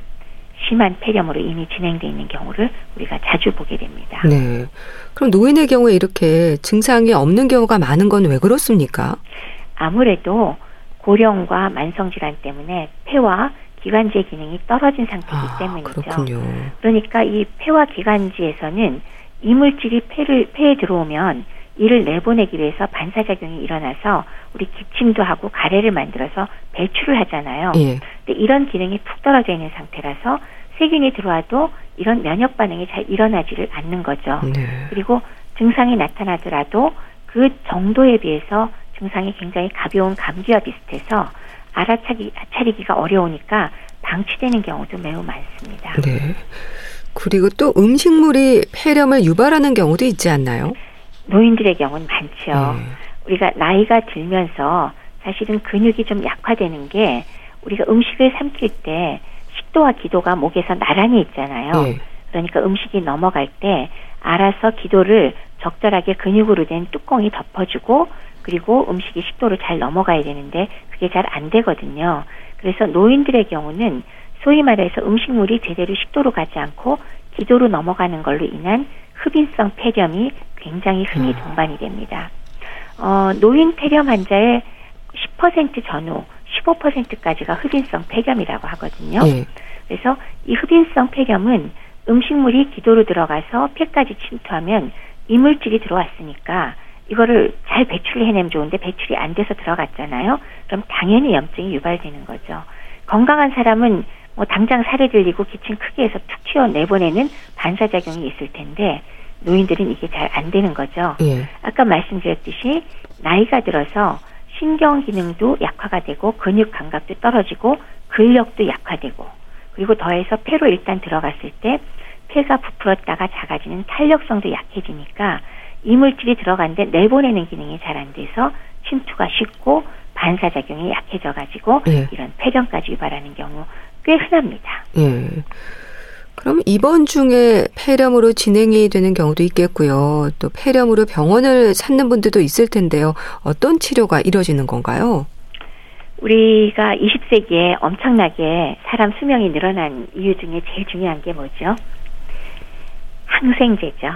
심한 폐렴으로 이미 진행돼 있는 경우를 우리가 자주 보게 됩니다. 네. 그럼 노인의 경우에 이렇게 증상이 없는 경우가 많은 건 왜 그렇습니까? 아무래도 고령과 만성 질환 때문에 폐와 기관지의 기능이 떨어진 상태이기 아, 때문이죠. 그렇군요. 그러니까 이 폐와 기관지에서는 이물질이 폐를 폐에 들어오면 이를 내보내기 위해서 반사작용이 일어나서 우리 기침도 하고 가래를 만들어서 배출을 하잖아요. 예. 근데 이런 기능이 푹 떨어져 있는 상태라서 세균이 들어와도 이런 면역 반응이 잘 일어나지를 않는 거죠. 네. 그리고 증상이 나타나더라도 그 정도에 비해서 증상이 굉장히 가벼운 감기와 비슷해서 알아차기, 차리기가 어려우니까 방치되는 경우도 매우 많습니다. 네. 그리고 또 음식물이 폐렴을 유발하는 경우도 있지 않나요? 노인들의 경우는 많죠. 네. 우리가 나이가 들면서 사실은 근육이 좀 약화되는 게 우리가 음식을 삼킬 때 식도와 기도가 목에서 나란히 있잖아요. 네. 그러니까 음식이 넘어갈 때 알아서 기도를 적절하게 근육으로 된 뚜껑이 덮어주고 그리고 음식이 식도로 잘 넘어가야 되는데 그게 잘 안 되거든요. 그래서 노인들의 경우는 소위 말해서 음식물이 제대로 식도로 가지 않고 기도로 넘어가는 걸로 인한 흡인성 폐렴이 굉장히 흔히 아. 동반이 됩니다. 어, 노인 폐렴 환자의 10% 전후 15%까지가 흡인성 폐렴이라고 하거든요. 네. 그래서 이 흡인성 폐렴은 음식물이 기도로 들어가서 폐까지 침투하면 이물질이 들어왔으니까 이거를 잘 배출해내면 좋은데 배출이 안 돼서 들어갔잖아요. 그럼 당연히 염증이 유발되는 거죠. 건강한 사람은 뭐 당장 살이 들리고 기침 크게 해서 툭 튀어 내보내는 반사작용이 있을 텐데 노인들은 이게 잘 안 되는 거죠. 예. 아까 말씀드렸듯이 나이가 들어서 신경 기능도 약화가 되고 근육 감각도 떨어지고 근력도 약화되고 그리고 더해서 폐로 일단 들어갔을 때 폐가 부풀었다가 작아지는 탄력성도 약해지니까 이물질이 들어간데 내보내는 기능이 잘 안 돼서 침투가 쉽고 반사작용이 약해져 가지고 예. 이런 폐렴까지 유발하는 경우 꽤 흔합니다. 예. 그럼 입원 중에 폐렴으로 진행이 되는 경우도 있겠고요. 또 폐렴으로 병원을 찾는 분들도 있을 텐데요. 어떤 치료가 이루어지는 건가요? 우리가 20세기에 엄청나게 사람 수명이 늘어난 이유 중에 제일 중요한 게 뭐죠? 항생제죠.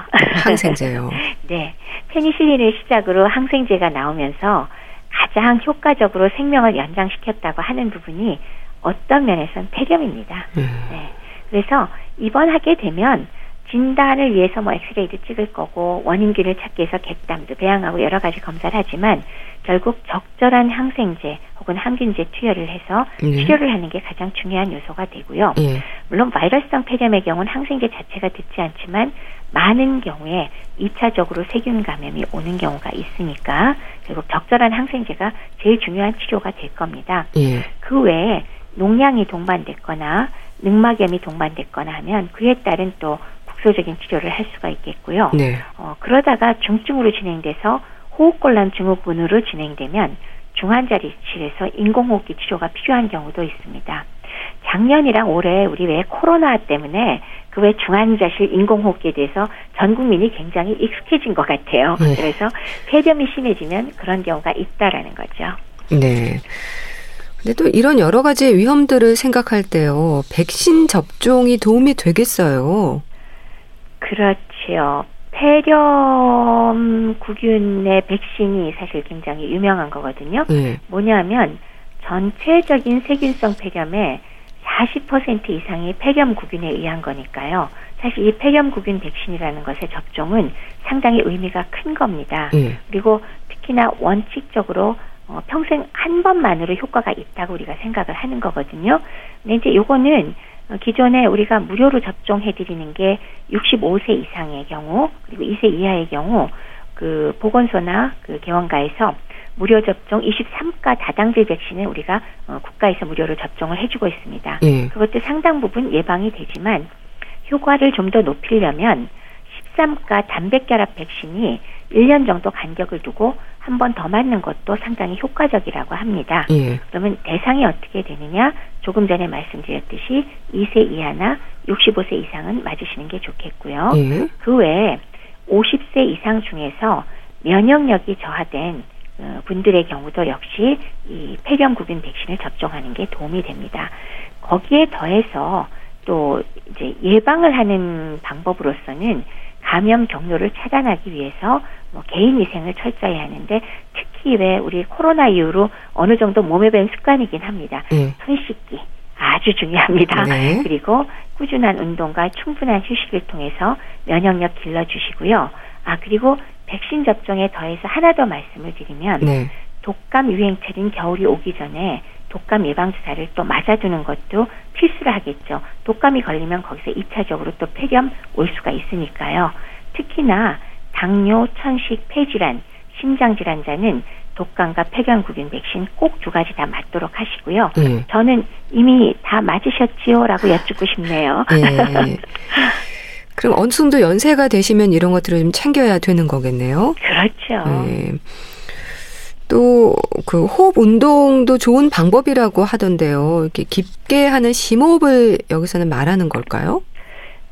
항생제요. 네. 페니실린을 시작으로 항생제가 나오면서 가장 효과적으로 생명을 연장시켰다고 하는 부분이 어떤 면에서는 폐렴입니다. 음. 네. 그래서 입원하게 되면 진단을 위해서 뭐 엑스레이도 찍을 거고 원인균을 찾기 위해서 객담도 배양하고 여러 가지 검사를 하지만 결국 적절한 항생제 혹은 항균제 투여를 해서 네. 치료를 하는 게 가장 중요한 요소가 되고요. 네. 물론 바이러스성 폐렴의 경우는 항생제 자체가 듣지 않지만 많은 경우에 2차적으로 세균 감염이 오는 경우가 있으니까 결국 적절한 항생제가 제일 중요한 치료가 될 겁니다. 네. 그 외에 농양이 동반됐거나 늑막염이 동반됐거나 하면 그에 따른 또 국소적인 치료를 할 수가 있겠고요. 네. 어, 그러다가 중증으로 진행돼서 호흡곤란 증후군으로 진행되면 중환자실에서 인공호흡기 치료가 필요한 경우도 있습니다. 작년이랑 올해 우리 왜 코로나 때문에 그 외 중환자실 인공호흡기에 대해서 전 국민이 굉장히 익숙해진 것 같아요. 네. 그래서 폐렴이 심해지면 그런 경우가 있다라는 거죠. 네. 근데 또 이런 여러 가지 위험들을 생각할 때요. 백신 접종이 도움이 되겠어요. 그렇지요. 폐렴 구균의 백신이 사실 굉장히 유명한 거거든요. 네. 뭐냐면 전체적인 세균성 폐렴의 40% 이상이 폐렴 구균에 의한 거니까요. 사실 이 폐렴구균 백신이라는 것의 접종은 상당히 의미가 큰 겁니다. 예. 그리고 특히나 원칙적으로 어, 평생 한 번만으로 효과가 있다고 우리가 생각을 하는 거거든요. 근데 이제 요거는 어, 기존에 우리가 무료로 접종해 드리는 게 65세 이상의 경우 그리고 2세 이하의 경우 그 보건소나 그 개원가에서 무료 접종 23가 다당제 백신을 우리가 어, 국가에서 무료로 접종을 해주고 있습니다. 예. 그것도 상당 부분 예방이 되지만 효과를 좀 더 높이려면 13가 단백결합 백신이 1년 정도 간격을 두고 한 번 더 맞는 것도 상당히 효과적이라고 합니다. 예. 그러면 대상이 어떻게 되느냐? 조금 전에 말씀드렸듯이 2세 이하나 65세 이상은 맞으시는 게 좋겠고요. 예. 그 외에 50세 이상 중에서 면역력이 저하된 어, 분들의 경우도 역시 이 폐렴구균 백신을 접종하는 게 도움이 됩니다. 거기에 더해서 또 이제 예방을 하는 방법으로서는 감염 경로를 차단하기 위해서 뭐 개인 위생을 철저히 하는데 특히 왜 우리 코로나 이후로 어느 정도 몸에 밴 습관이긴 합니다. 네. 손 씻기 아주 중요합니다. 네. 그리고 꾸준한 운동과 충분한 휴식을 통해서 면역력 길러주시고요. 아 그리고 백신 접종에 더해서 하나 더 말씀을 드리면 네. 독감 유행철인 겨울이 오기 전에 독감 예방 주사를 또 맞아두는 것도 필수를 하겠죠. 독감이 걸리면 거기서 2차적으로 또 폐렴 올 수가 있으니까요. 특히나 당뇨, 천식, 폐질환, 심장 질환자는 독감과 폐렴구균 백신 꼭 두 가지 다 맞도록 하시고요. 네. 저는 이미 다 맞으셨지요라고 여쭙고 싶네요. 네. 그럼 어느 정도 연세가 되시면 이런 것들을 좀 챙겨야 되는 거겠네요. 그렇죠. 네. 또 그 호흡 운동도 좋은 방법이라고 하던데요. 이렇게 깊게 하는 심호흡을 여기서는 말하는 걸까요?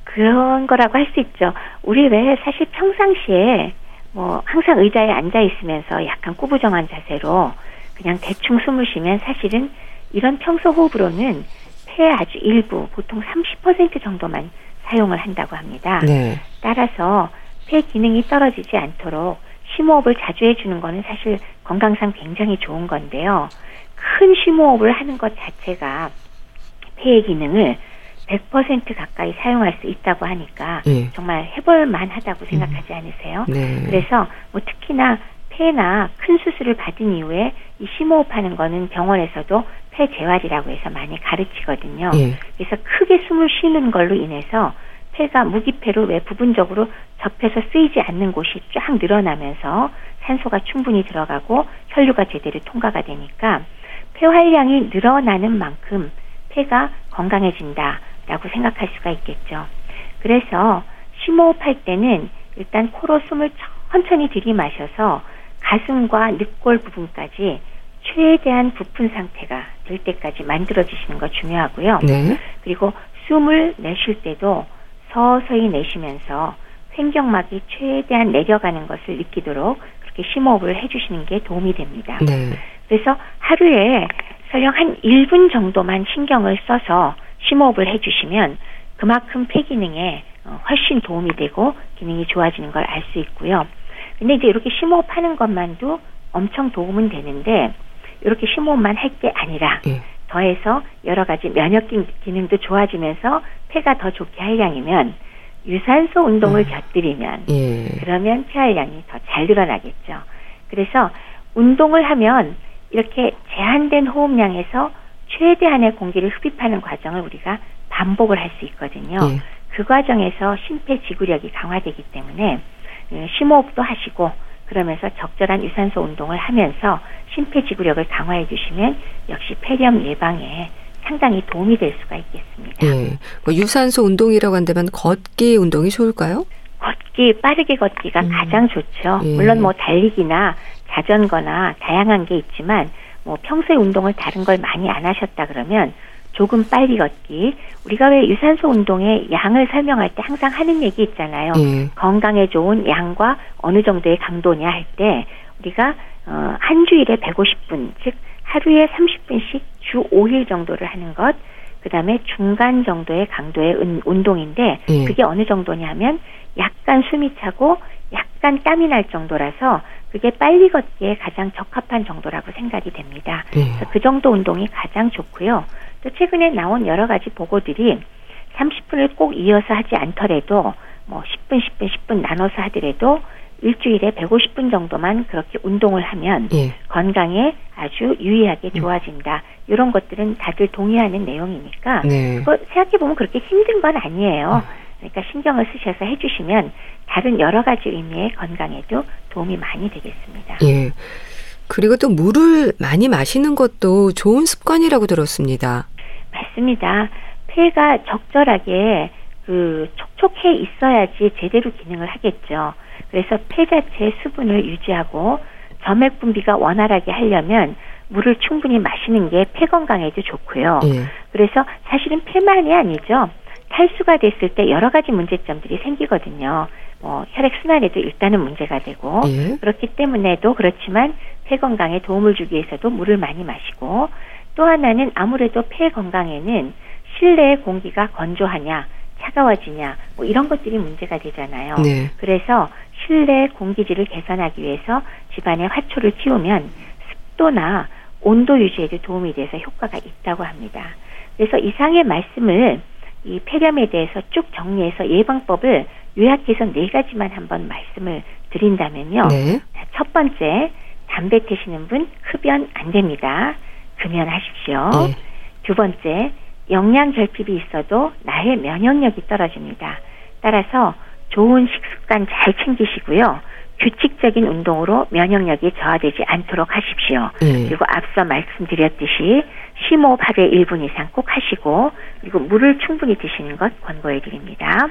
그런 거라고 할 수 있죠. 우리 왜 사실 평상시에 뭐 항상 의자에 앉아 있으면서 약간 꾸부정한 자세로 그냥 대충 숨을 쉬면 사실은 이런 평소 호흡으로는 폐의 아주 일부 보통 30% 정도만 사용을 한다고 합니다. 네. 따라서 폐 기능이 떨어지지 않도록 심호흡을 자주 해주는 거는 사실 건강상 굉장히 좋은 건데요. 큰 심호흡을 하는 것 자체가 폐의 기능을 100% 가까이 사용할 수 있다고 하니까 네. 정말 해볼 만하다고 생각하지 음. 않으세요? 네. 그래서 뭐 특히나 폐나 큰 수술을 받은 이후에 이 심호흡하는 거는 병원에서도 폐 재활이라고 해서 많이 가르치거든요. 네. 그래서 크게 숨을 쉬는 걸로 인해서 폐가 무기폐로 왜 부분적으로 접해서 쓰이지 않는 곳이 쫙 늘어나면서 산소가 충분히 들어가고 혈류가 제대로 통과가 되니까 폐 활량이 늘어나는 만큼 폐가 건강해진다라고 생각할 수가 있겠죠. 그래서 심호흡할 때는 일단 코로 숨을 천천히 들이마셔서 가슴과 늑골 부분까지 최대한 부푼 상태가 될 때까지 만들어 주시는 거 중요하고요. 네. 그리고 숨을 내쉴 때도 서서히 내쉬면서 횡격막이 최대한 내려가는 것을 느끼도록 그렇게 심호흡을 해주시는 게 도움이 됩니다. 네. 그래서 하루에 설령 한 1분 정도만 신경을 써서 심호흡을 해주시면 그만큼 폐 기능에 어, 훨씬 도움이 되고 기능이 좋아지는 걸 알 수 있고요. 근데 이제 이렇게 심호흡하는 것만도 엄청 도움은 되는데 이렇게 심호흡만 할 게 아니라 네. 더해서 여러 가지 면역 기능도 좋아지면서 폐가 더 좋게 하려면 유산소 운동을 음. 곁들이면 예. 그러면 폐활량이 더 잘 늘어나겠죠. 그래서 운동을 하면 이렇게 제한된 호흡량에서 최대한의 공기를 흡입하는 과정을 우리가 반복을 할 수 있거든요. 예. 그 과정에서 심폐지구력이 강화되기 때문에 음, 심호흡도 하시고 그러면서 적절한 유산소 운동을 하면서 심폐지구력을 강화해 주시면 역시 폐렴 예방에 상당히 도움이 될 수가 있겠습니다. 예. 뭐 유산소 운동이라고 한다면 걷기 운동이 좋을까요? 걷기, 빠르게 걷기가 음. 가장 좋죠. 예. 물론 뭐 달리기나 자전거나 다양한 게 있지만 뭐 평소에 운동을 다른 걸 많이 안 하셨다 그러면 조금 빨리 걷기. 우리가 왜 유산소 운동의 양을 설명할 때 항상 하는 얘기 있잖아요. 예. 건강에 좋은 양과 어느 정도의 강도냐 할 때 우리가 어, 한 주일에 150분, 즉 하루에 30분씩 주 5일 정도를 하는 것. 그다음에 중간 정도의 강도의 운동인데 예. 그게 어느 정도냐면 약간 숨이 차고 약간 땀이 날 정도라서 그게 빨리 걷기에 가장 적합한 정도라고 생각이 됩니다. 예. 그 정도 운동이 가장 좋고요. 또 최근에 나온 여러 가지 보고들이 30분을 꼭 이어서 하지 않더라도 뭐 10분, 10분, 10분 나눠서 하더라도 일주일에 150분 정도만 그렇게 운동을 하면 예. 건강에 아주 유의하게 음. 좋아진다. 음. 이런 것들은 다들 동의하는 내용이니까 네. 그거 생각해 보면 그렇게 힘든 건 아니에요. 음. 그러니까 신경을 쓰셔서 해주시면 다른 여러 가지 의미의 건강에도 도움이 많이 되겠습니다. 예. 그리고 또 물을 많이 마시는 것도 좋은 습관이라고 들었습니다. 맞습니다. 폐가 적절하게 그 촉촉해 있어야지 제대로 기능을 하겠죠. 그래서 폐 자체의 수분을 유지하고 점액 분비가 원활하게 하려면 물을 충분히 마시는 게 폐 건강에도 좋고요. 예. 그래서 사실은 폐만이 아니죠. 탈수가 됐을 때 여러 가지 문제점들이 생기거든요. 뭐 혈액 순환에도 일단은 문제가 되고 예. 그렇기 때문에도 그렇지만 폐 건강에 도움을 주기 위해서도 물을 많이 마시고 또 하나는 아무래도 폐 건강에는 실내의 공기가 건조하냐 차가워지냐 뭐 이런 것들이 문제가 되잖아요. 네. 그래서 실내 공기질을 개선하기 위해서 집안에 화초를 키우면 습도나 온도 유지에도 도움이 돼서 효과가 있다고 합니다. 그래서 이상의 말씀을 이 폐렴에 대해서 쭉 정리해서 예방법을 요약해서 네 가지만 한번 말씀을 드린다면요. 네. 첫 번째, 담배 태시는 분 흡연 안 됩니다. 금연하십시오. 네. 두 번째, 영양 결핍이 있어도 나의 면역력이 떨어집니다. 따라서 좋은 식습관 잘 챙기시고요. 규칙적인 운동으로 면역력이 저하되지 않도록 하십시오. 네. 그리고 앞서 말씀드렸듯이 심호흡 하루에 1분 이상 꼭 하시고 그리고 물을 충분히 드시는 것 권고해 드립니다.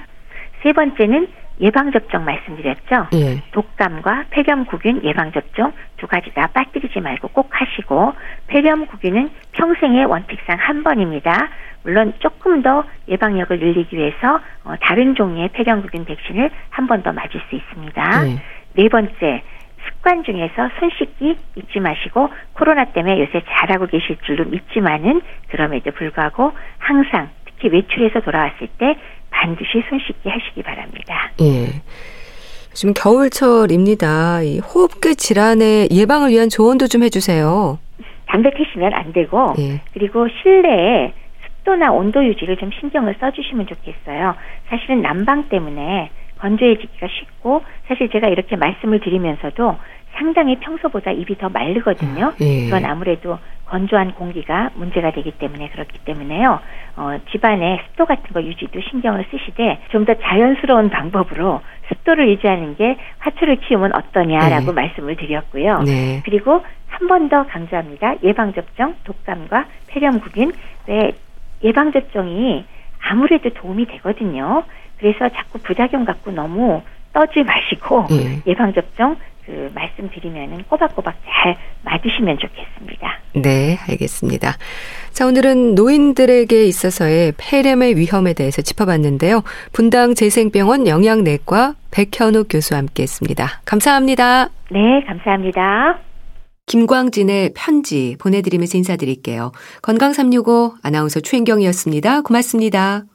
세 번째는 예방접종 말씀드렸죠. 예. 독감과 폐렴구균 예방접종 두 가지 다 빠뜨리지 말고 꼭 하시고 폐렴구균은 평생의 원칙상 한 번입니다. 물론 조금 더 예방력을 늘리기 위해서 어, 다른 종류의 폐렴구균 백신을 한 번 더 맞을 수 있습니다. 예. 네 번째 습관 중에서 손 씻기 잊지 마시고 코로나 때문에 요새 잘하고 계실 줄로 믿지만은 그럼에도 불구하고 항상 특히 외출해서 돌아왔을 때 반드시 손 씻기 하시기 바랍니다. 예. 지금 겨울철입니다. 이 호흡기 질환의 예방을 위한 조언도 좀 해주세요. 담배 피시면 안 되고 예. 그리고 실내에 습도나 온도 유지를 좀 신경을 써주시면 좋겠어요. 사실은 난방 때문에 건조해지기가 쉽고 사실 제가 이렇게 말씀을 드리면서도 상당히 평소보다 입이 더 마르거든요. 예. 그건 아무래도 건조한 공기가 문제가 되기 때문에 그렇기 때문에요. 어, 집안에 습도 같은 거 유지도 신경을 쓰시되 좀 더 자연스러운 방법으로 습도를 유지하는 게 화초를 키우면 어떠냐라고 네. 말씀을 드렸고요. 네. 그리고 한 번 더 강조합니다. 예방접종, 독감과 폐렴구균. 왜 예방접종이 아무래도 도움이 되거든요. 그래서 자꾸 부작용 갖고 너무 떠지 마시고 네. 예방접종 그 말씀드리면은 꼬박꼬박 잘 맞으시면 좋겠습니다. 네, 알겠습니다. 자, 오늘은 노인들에게 있어서의 폐렴의 위험에 대해서 짚어봤는데요. 분당 재생병원 영양내과 백현욱 교수와 함께 했습니다. 감사합니다. 네, 감사합니다. 김광진의 편지 보내드리면서 인사드릴게요. 건강365 아나운서 최인경이었습니다. 고맙습니다.